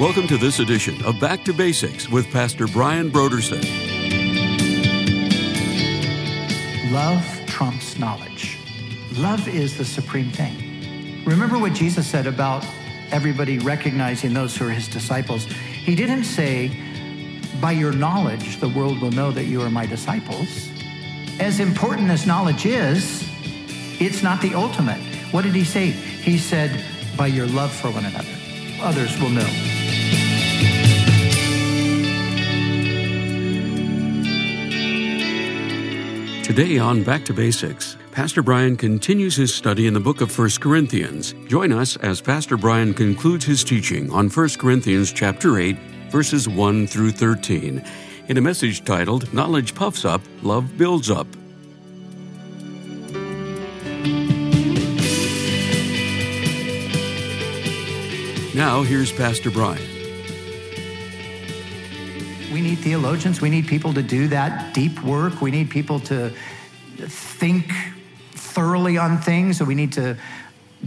Welcome to this edition of Back to Basics with Pastor Brian Brodersen. Love trumps knowledge. Love is the supreme thing. Remember what Jesus said about everybody recognizing those who are his disciples. He didn't say, by your knowledge, the world will know that you are my disciples. As important as knowledge is, it's not the ultimate. What did he say? He said, by your love for one another, others will know. Today on Back to Basics, Pastor Brian continues his study in the book of 1 Corinthians. Join us as Pastor Brian concludes his teaching on 1 Corinthians chapter 8, verses 1 through 13, in a message titled Knowledge Puffs Up, Love Builds Up. Now, here's Pastor Brian. Need theologians. We need people to do that deep work. We need people to think thoroughly on things. So we need to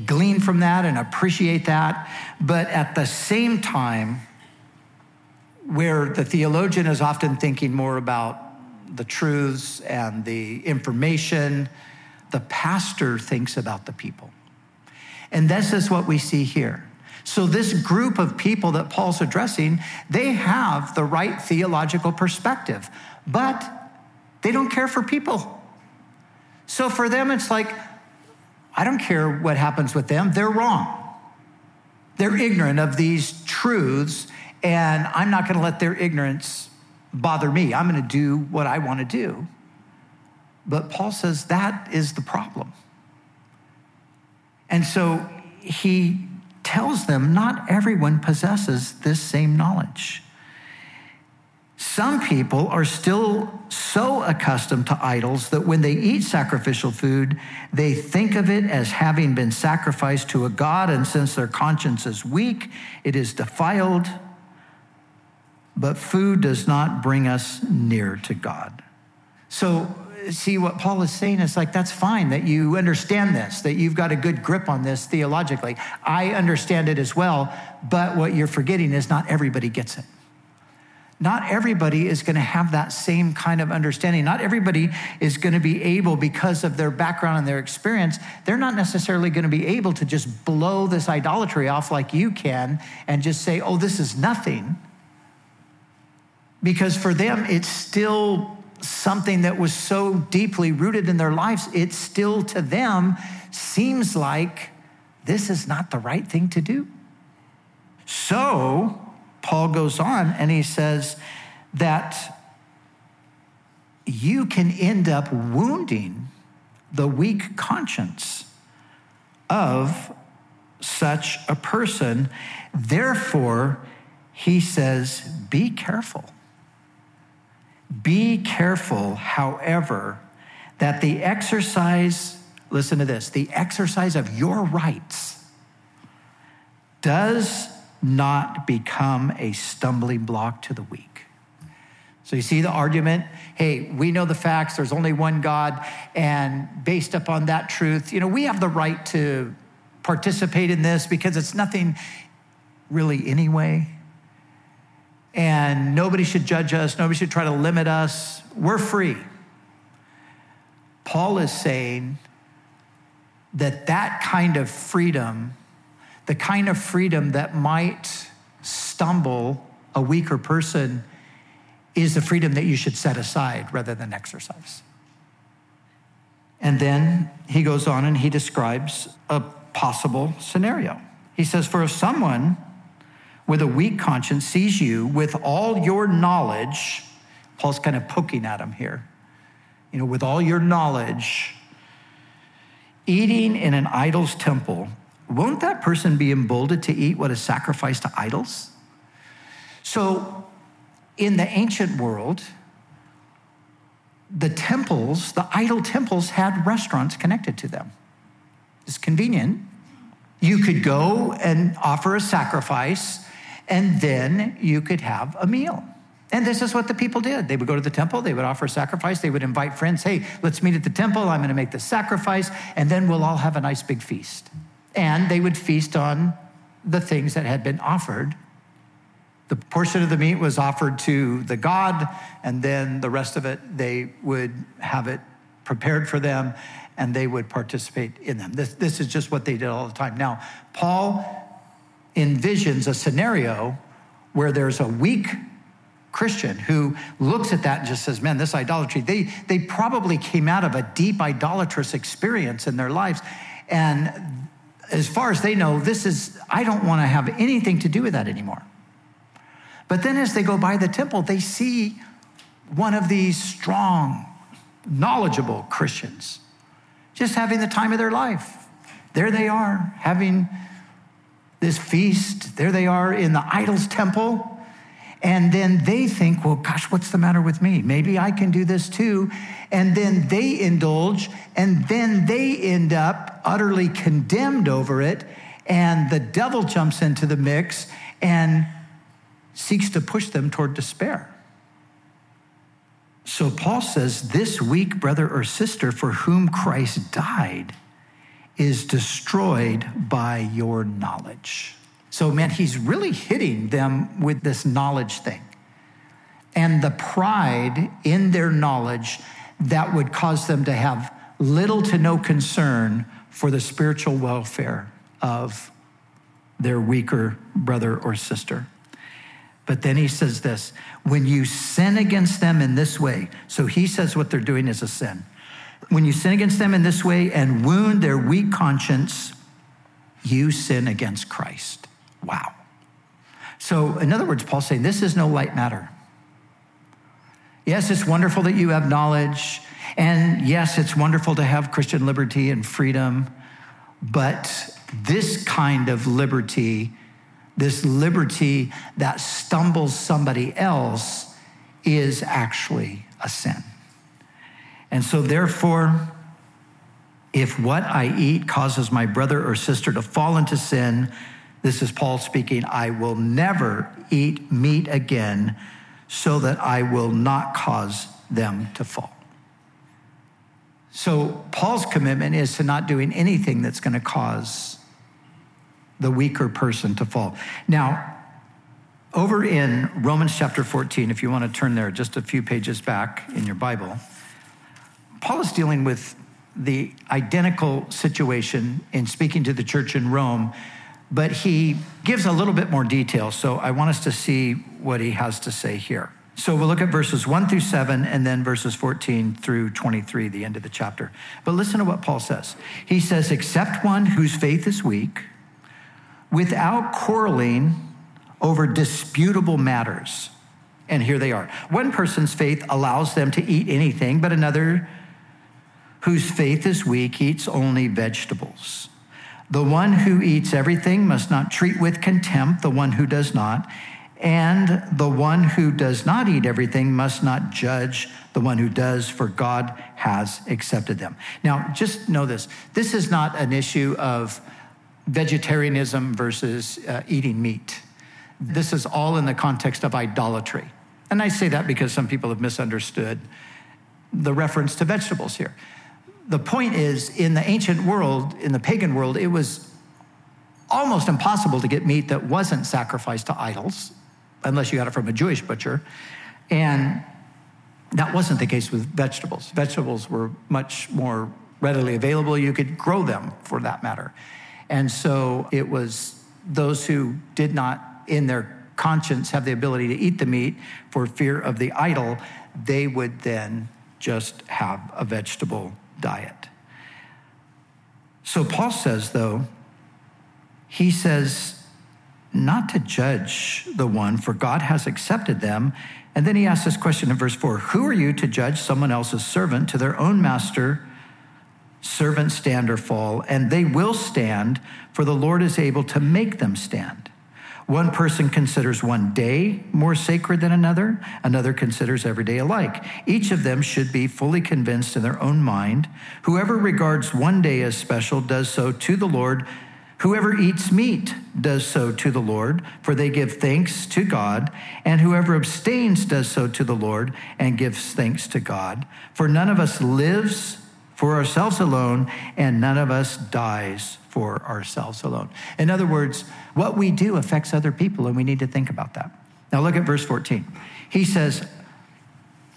glean from that and appreciate that. But at the same time, where the theologian is often thinking more about the truths and the information, the pastor thinks about the people. And this is what we see here. So, this group of people that Paul's addressing, they have the right theological perspective, but they don't care for people. So, for them, it's like, I don't care what happens with them, they're wrong. They're ignorant of these truths, and I'm not going to let their ignorance bother me. I'm going to do what I want to do. But Paul says that is the problem. And so he tells them not everyone possesses this same knowledge. Some people are still so accustomed to idols that when they eat sacrificial food, they think of it as having been sacrificed to a god, and since their conscience is weak, it is defiled. But food does not bring us near to God. So see what Paul is saying is like, that's fine that you understand this, that you've got a good grip on this theologically. I understand it as well, but what you're forgetting is not everybody gets it. Not everybody is going to have that same kind of understanding. Not everybody is going to be able, because of their background and their experience, they're not necessarily going to be able to just blow this idolatry off like you can and just say, oh, this is nothing. Because for them, it's still something that was so deeply rooted in their lives, it still to them seems like this is not the right thing to do. So, Paul goes on and he says that you can end up wounding the weak conscience of such a person. Therefore, he says, be careful. Be careful, however, that the exercise, listen to this, the exercise of your rights does not become a stumbling block to the weak. So you see the argument? Hey, we know the facts, there's only one God, and based upon that truth, you know, we have the right to participate in this because it's nothing really anyway and nobody should judge us, nobody should try to limit us. We're free. Paul is saying that that kind of freedom, the kind of freedom that might stumble a weaker person, is the freedom that you should set aside rather than exercise. And then he goes on and he describes a possible scenario. He says, For if someone with a weak conscience sees you with all your knowledge, Paul's kind of poking at him here, you know, with all your knowledge, eating in an idol's temple, won't that person be emboldened to eat what is sacrificed to idols? So, in the ancient world, the temples, the idol temples, had restaurants connected to them. It's convenient. You could go and offer a sacrifice and then you could have a meal. And this is what the people did. They would go to the temple, they would offer a sacrifice, they would invite friends, hey, let's meet at the temple, I'm gonna make the sacrifice, and then we'll all have a nice big feast. And they would feast on the things that had been offered The portion of the meat was offered to the god, and then the rest of it, they would have it prepared for them and they would participate in them. This, this is just what they did all the time. Now, Paul envisions a scenario where there's a weak Christian who looks at that and just says, Man, this idolatry, they, they probably came out of a deep idolatrous experience in their lives. And as far as they know, this is, I don't want to have anything to do with that anymore. But then as they go by the temple, they see one of these strong, knowledgeable Christians just having the time of their life. There they are, having this feast. There they are in the idol's temple. And then they think, well, gosh, what's the matter with me? Maybe I can do this too. And then they indulge, and then they end up utterly condemned over it. And the devil jumps into the mix and seeks to push them toward despair. So Paul says, This weak brother or sister for whom Christ died is destroyed by your knowledge. So, man, he's really hitting them with this knowledge thing and the pride in their knowledge that would cause them to have little to no concern for the spiritual welfare of their weaker brother or sister. But then he says this when you sin against them in this way, so he says what they're doing is a sin. When you sin against them in this way and wound their weak conscience, you sin against Christ. Wow. So, in other words, Paul's saying this is no light matter. Yes, it's wonderful that you have knowledge. And yes, it's wonderful to have Christian liberty and freedom. But this kind of liberty, this liberty that stumbles somebody else, is actually a sin. And so, therefore, if what I eat causes my brother or sister to fall into sin, this is Paul speaking, I will never eat meat again so that I will not cause them to fall. So, Paul's commitment is to not doing anything that's going to cause the weaker person to fall. Now, over in Romans chapter 14, if you want to turn there just a few pages back in your Bible, Paul is dealing with the identical situation in speaking to the church in Rome, but he gives a little bit more detail. So I want us to see what he has to say here. So we'll look at verses 1 through 7 and then verses 14 through 23, the end of the chapter. But listen to what Paul says. He says, Except one whose faith is weak, without quarreling over disputable matters. And here they are. One person's faith allows them to eat anything, but another whose faith is weak eats only vegetables. The one who eats everything must not treat with contempt the one who does not, and the one who does not eat everything must not judge the one who does, for God has accepted them. Now, just know this this is not an issue of vegetarianism versus uh, eating meat. This is all in the context of idolatry. And I say that because some people have misunderstood the reference to vegetables here the point is, in the ancient world, in the pagan world, it was almost impossible to get meat that wasn't sacrificed to idols, unless you got it from a Jewish butcher. And that wasn't the case with vegetables. Vegetables were much more readily available. You could grow them for that matter. And so it was those who did not, in their conscience, have the ability to eat the meat for fear of the idol, they would then just have a vegetable diet. So Paul says, though, he says, not to judge the one, for God has accepted them. And then he asks this question in verse 4 Who are you to judge someone else's servant to their own master? Servants stand or fall, and they will stand, for the Lord is able to make them stand. One person considers one day more sacred than another, another considers every day alike. Each of them should be fully convinced in their own mind. Whoever regards one day as special does so to the Lord. Whoever eats meat does so to the Lord, for they give thanks to God. And whoever abstains does so to the Lord and gives thanks to God. For none of us lives for ourselves alone, and none of us dies for ourselves alone. In other words, what we do affects other people, and we need to think about that. Now look at verse 14. He says,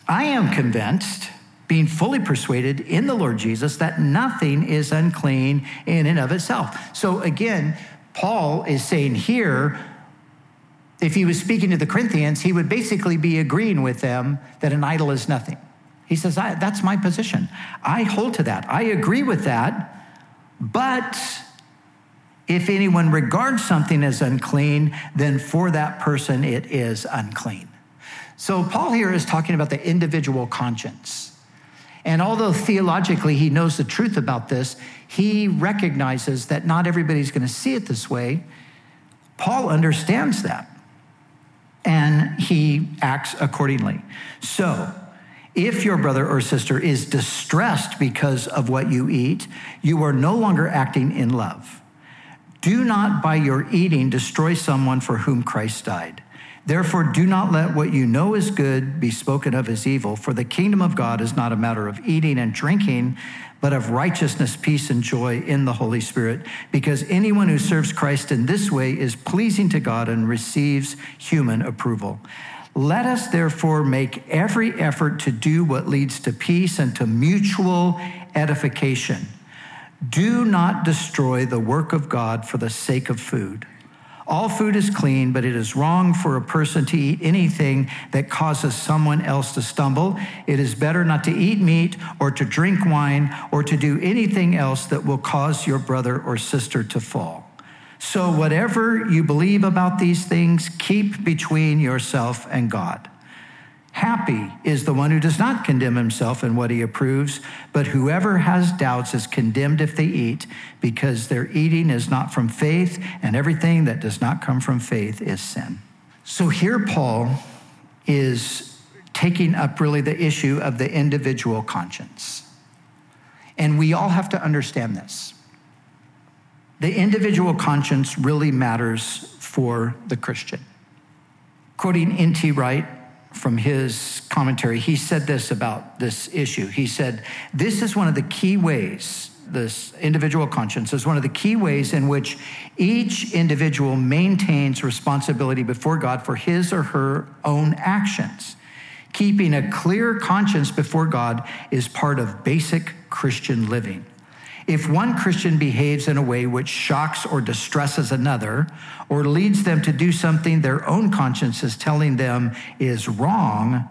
I am convinced, being fully persuaded in the Lord Jesus, that nothing is unclean in and of itself. So again, Paul is saying here, if he was speaking to the Corinthians, he would basically be agreeing with them that an idol is nothing. He says, That's my position. I hold to that. I agree with that. But if anyone regards something as unclean, then for that person it is unclean. So Paul here is talking about the individual conscience. And although theologically he knows the truth about this, he recognizes that not everybody's going to see it this way. Paul understands that. And he acts accordingly. So, if your brother or sister is distressed because of what you eat, you are no longer acting in love. Do not by your eating destroy someone for whom Christ died. Therefore, do not let what you know is good be spoken of as evil, for the kingdom of God is not a matter of eating and drinking, but of righteousness, peace, and joy in the Holy Spirit, because anyone who serves Christ in this way is pleasing to God and receives human approval. Let us therefore make every effort to do what leads to peace and to mutual edification. Do not destroy the work of God for the sake of food. All food is clean, but it is wrong for a person to eat anything that causes someone else to stumble. It is better not to eat meat or to drink wine or to do anything else that will cause your brother or sister to fall. So, whatever you believe about these things, keep between yourself and God. Happy is the one who does not condemn himself in what he approves, but whoever has doubts is condemned if they eat, because their eating is not from faith, and everything that does not come from faith is sin. So here, Paul is taking up really the issue of the individual conscience. And we all have to understand this. The individual conscience really matters for the Christian. Quoting N.T. Wright, from his commentary, he said this about this issue. He said, This is one of the key ways, this individual conscience is one of the key ways in which each individual maintains responsibility before God for his or her own actions. Keeping a clear conscience before God is part of basic Christian living. If one Christian behaves in a way which shocks or distresses another, or leads them to do something their own conscience is telling them is wrong,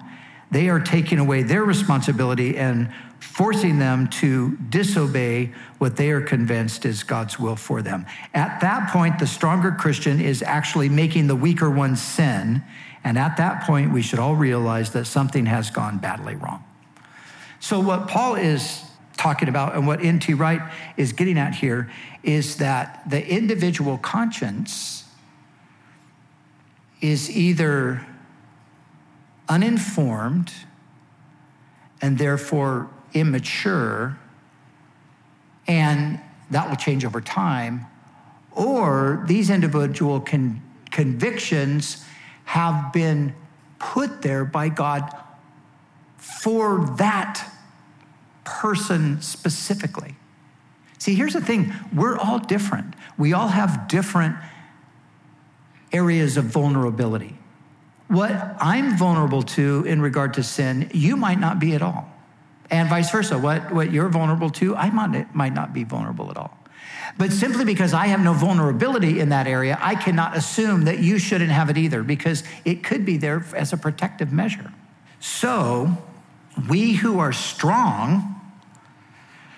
they are taking away their responsibility and forcing them to disobey what they are convinced is God's will for them. At that point, the stronger Christian is actually making the weaker one sin. And at that point, we should all realize that something has gone badly wrong. So, what Paul is talking about and what N.T. Wright is getting at here is that the individual conscience is either uninformed and therefore immature, and that will change over time, or these individual con- convictions have been put there by God for that person specifically. See, here's the thing we're all different. We all have different areas of vulnerability. What I'm vulnerable to in regard to sin, you might not be at all. And vice versa. What, what you're vulnerable to, I might, might not be vulnerable at all. But simply because I have no vulnerability in that area, I cannot assume that you shouldn't have it either because it could be there as a protective measure. So, we who are strong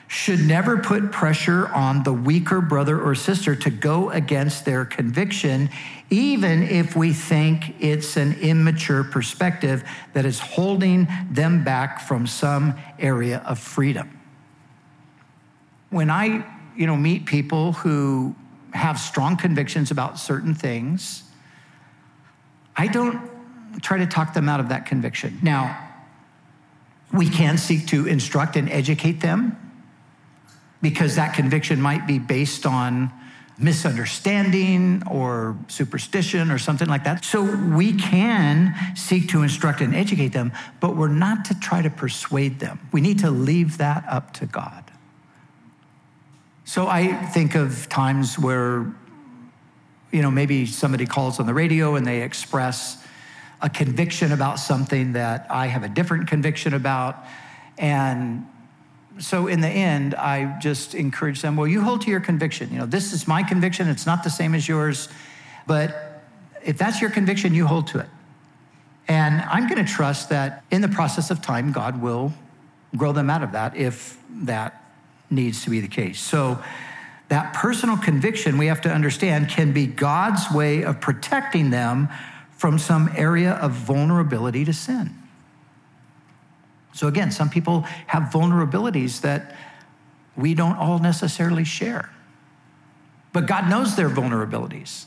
should never put pressure on the weaker brother or sister to go against their conviction, even if we think it's an immature perspective that is holding them back from some area of freedom. When I, you know, meet people who have strong convictions about certain things, I don't try to talk them out of that conviction. Now, we can seek to instruct and educate them because that conviction might be based on misunderstanding or superstition or something like that. So we can seek to instruct and educate them, but we're not to try to persuade them. We need to leave that up to God. So I think of times where, you know, maybe somebody calls on the radio and they express a conviction about something that I have a different conviction about. And so in the end, I just encourage them, well, you hold to your conviction. You know, this is my conviction. It's not the same as yours. But if that's your conviction, you hold to it. And I'm going to trust that in the process of time, God will grow them out of that if that needs to be the case. So, that personal conviction, we have to understand, can be God's way of protecting them from some area of vulnerability to sin. So, again, some people have vulnerabilities that we don't all necessarily share. But God knows their vulnerabilities.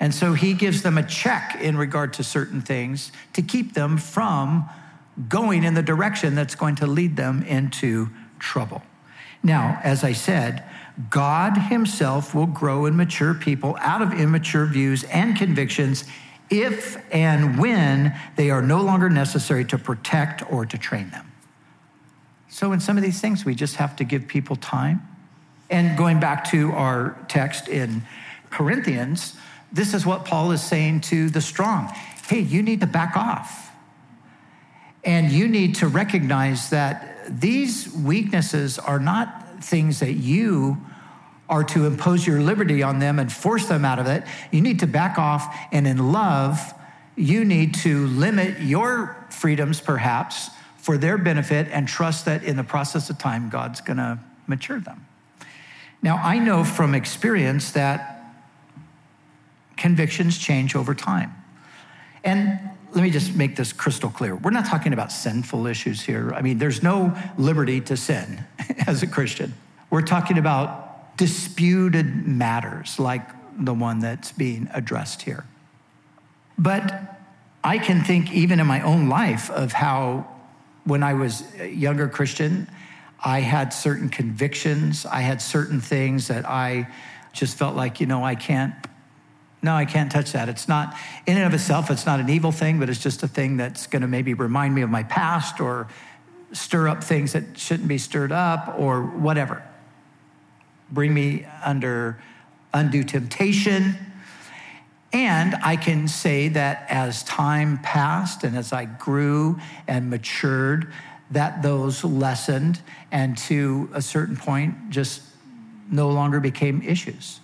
And so He gives them a check in regard to certain things to keep them from going in the direction that's going to lead them into trouble. Now, as I said, God Himself will grow and mature people out of immature views and convictions if and when they are no longer necessary to protect or to train them. So, in some of these things, we just have to give people time. And going back to our text in Corinthians, this is what Paul is saying to the strong hey, you need to back off. And you need to recognize that these weaknesses are not things that you are to impose your liberty on them and force them out of it. You need to back off, and in love, you need to limit your freedoms, perhaps, for their benefit and trust that in the process of time, God's gonna mature them. Now, I know from experience that convictions change over time. And let me just make this crystal clear. We're not talking about sinful issues here. I mean, there's no liberty to sin as a Christian. We're talking about disputed matters like the one that's being addressed here. But I can think, even in my own life, of how when I was a younger Christian, I had certain convictions, I had certain things that I just felt like, you know, I can't no, I can't touch that. It's not, in and of itself, it's not an evil thing, but it's just a thing that's going to maybe remind me of my past or stir up things that shouldn't be stirred up or whatever. Bring me under undue temptation. And I can say that as time passed and as I grew and matured, that those lessened and to a certain point just no longer became issues.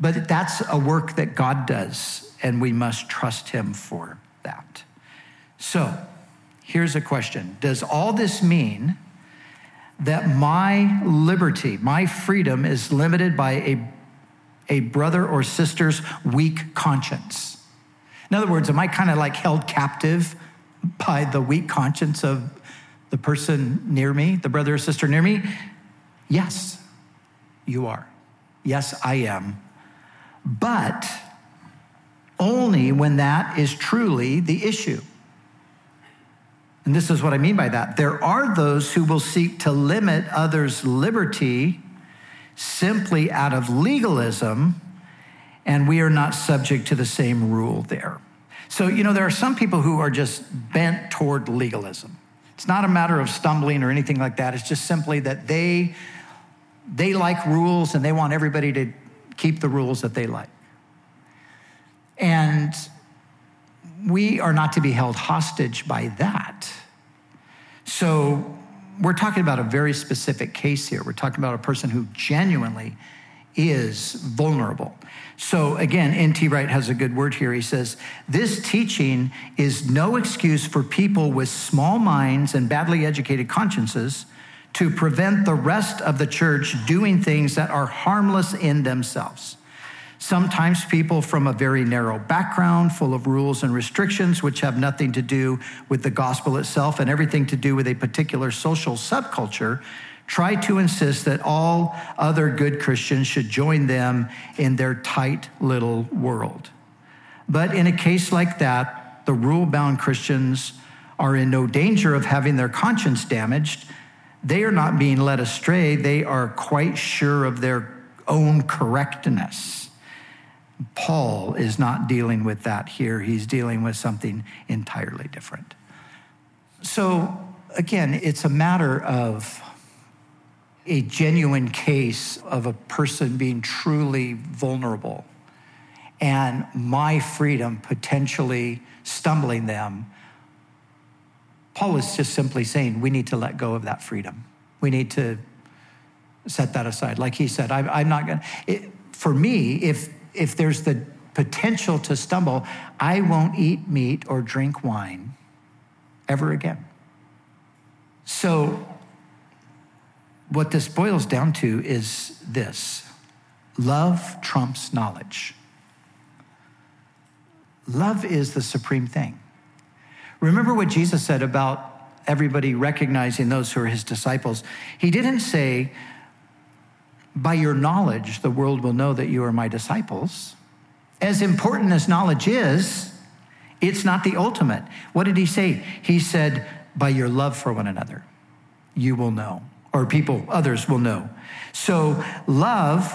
But that's a work that God does, and we must trust Him for that. So, here's a question Does all this mean that my liberty, my freedom, is limited by a, a brother or sister's weak conscience? In other words, am I kind of like held captive by the weak conscience of the person near me, the brother or sister near me? Yes, you are. Yes, I am but only when that is truly the issue. And this is what I mean by that. There are those who will seek to limit others' liberty simply out of legalism, and we are not subject to the same rule there. So, you know, there are some people who are just bent toward legalism. It's not a matter of stumbling or anything like that. It's just simply that they they like rules and they want everybody to keep the rules that they like. And we are not to be held hostage by that. So we're talking about a very specific case here. We're talking about a person who genuinely is vulnerable. So again, N.T. Wright has a good word here. He says, This teaching is no excuse for people with small minds and badly educated consciences to prevent the rest of the church doing things that are harmless in themselves. Sometimes people from a very narrow background, full of rules and restrictions, which have nothing to do with the gospel itself and everything to do with a particular social subculture, try to insist that all other good Christians should join them in their tight little world. But in a case like that, the rule bound Christians are in no danger of having their conscience damaged they are not being led astray. They are quite sure of their own correctness. Paul is not dealing with that here. He's dealing with something entirely different. So, again, it's a matter of a genuine case of a person being truly vulnerable and my freedom potentially stumbling them. Paul is just simply saying we need to let go of that freedom. We need to set that aside. Like he said, I, am not going to, for me, if, if there's the potential to stumble, I won't eat meat or drink wine ever again. So, what this boils down to is this love trumps knowledge. Love is the supreme thing. Remember what Jesus said about everybody recognizing those who are his disciples. He didn't say, By your knowledge, the world will know that you are my disciples. As important as knowledge is, it's not the ultimate. What did he say? He said, By your love for one another, you will know, or people, others will know. So, love,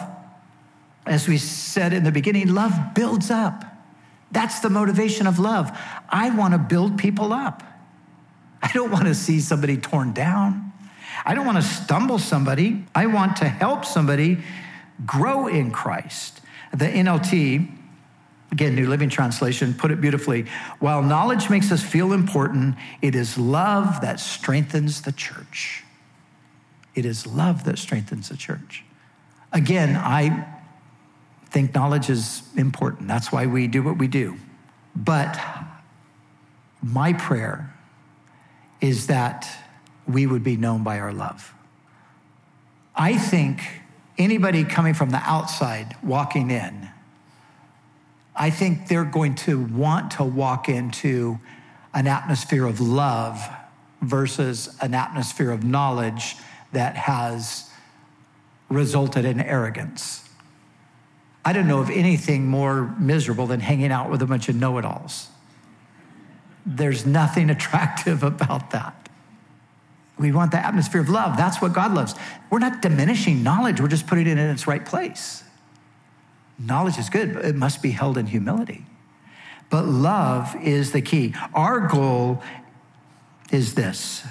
as we said in the beginning, love builds up. That's the motivation of love. I want to build people up. I don't want to see somebody torn down. I don't want to stumble somebody. I want to help somebody grow in Christ. The NLT, again, New Living Translation, put it beautifully. While knowledge makes us feel important, it is love that strengthens the church. It is love that strengthens the church. Again, I think knowledge is important. That's why we do what we do. But my prayer is that we would be known by our love. I think anybody coming from the outside walking in, I think they're going to want to walk into an atmosphere of love versus an atmosphere of knowledge that has resulted in arrogance. I don't know of anything more miserable than hanging out with a bunch of know it alls. There's nothing attractive about that. We want the atmosphere of love. That's what God loves. We're not diminishing knowledge, we're just putting it in its right place. Knowledge is good, but it must be held in humility. But love is the key. Our goal is this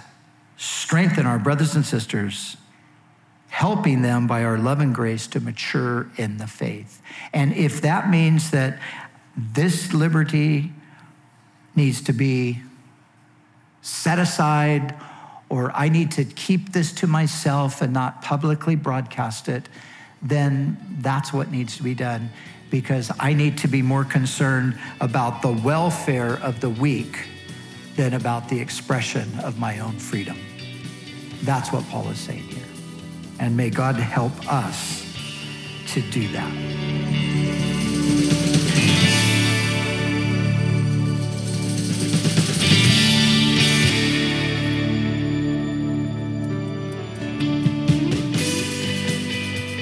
strengthen our brothers and sisters helping them by our love and grace to mature in the faith. And if that means that this liberty needs to be set aside, or I need to keep this to myself and not publicly broadcast it, then that's what needs to be done because I need to be more concerned about the welfare of the weak than about the expression of my own freedom. That's what Paul is saying here. And may God help us to do that.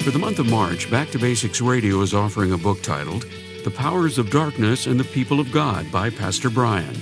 For the month of March, Back to Basics Radio is offering a book titled The Powers of Darkness and the People of God by Pastor Brian.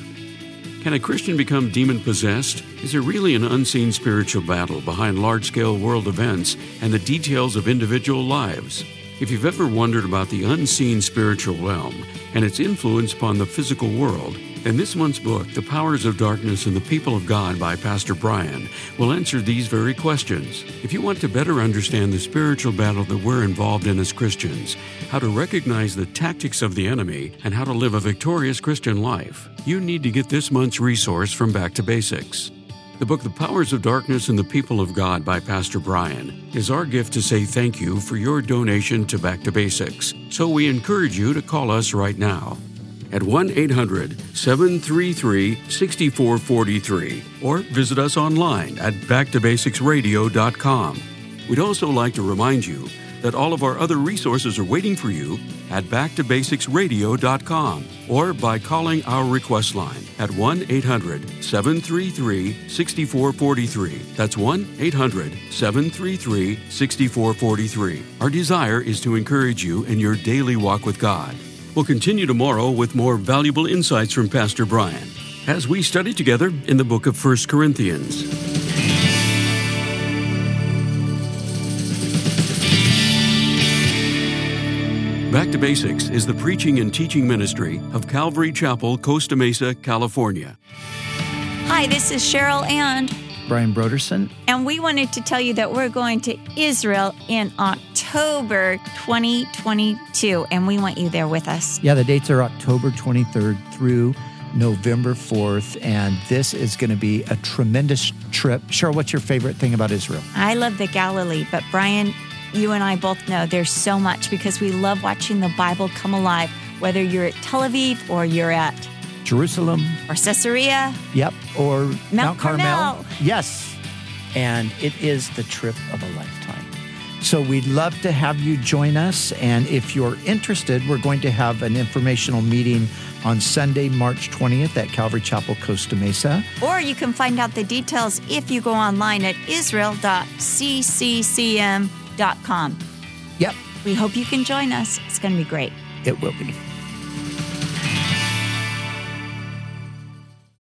Can a Christian become demon possessed? Is there really an unseen spiritual battle behind large scale world events and the details of individual lives? If you've ever wondered about the unseen spiritual realm and its influence upon the physical world, in this month's book, The Powers of Darkness and the People of God by Pastor Brian, will answer these very questions. If you want to better understand the spiritual battle that we're involved in as Christians, how to recognize the tactics of the enemy, and how to live a victorious Christian life, you need to get this month's resource from Back to Basics. The book, The Powers of Darkness and the People of God by Pastor Brian, is our gift to say thank you for your donation to Back to Basics. So we encourage you to call us right now at 1 800 733 6443 or visit us online at backtobasicsradio.com. We'd also like to remind you that all of our other resources are waiting for you at backtobasicsradio.com or by calling our request line at 1 800 733 6443. That's 1 800 733 6443. Our desire is to encourage you in your daily walk with God. We'll continue tomorrow with more valuable insights from Pastor Brian as we study together in the book of 1 Corinthians. Back to Basics is the preaching and teaching ministry of Calvary Chapel, Costa Mesa, California. Hi, this is Cheryl and Brian Brodersen. And we wanted to tell you that we're going to Israel in October 2022, and we want you there with us. Yeah, the dates are October 23rd through November 4th, and this is going to be a tremendous trip. Cheryl, what's your favorite thing about Israel? I love the Galilee, but Brian, you and I both know there's so much because we love watching the Bible come alive, whether you're at Tel Aviv or you're at Jerusalem or Caesarea. Yep, or Mount, Mount Carmel. Carmel. Yes, and it is the trip of a lifetime. So we'd love to have you join us. And if you're interested, we're going to have an informational meeting on Sunday, March 20th at Calvary Chapel, Costa Mesa. Or you can find out the details if you go online at israel.cccm.com. Yep, We hope you can join us. It's going to be great. it will be.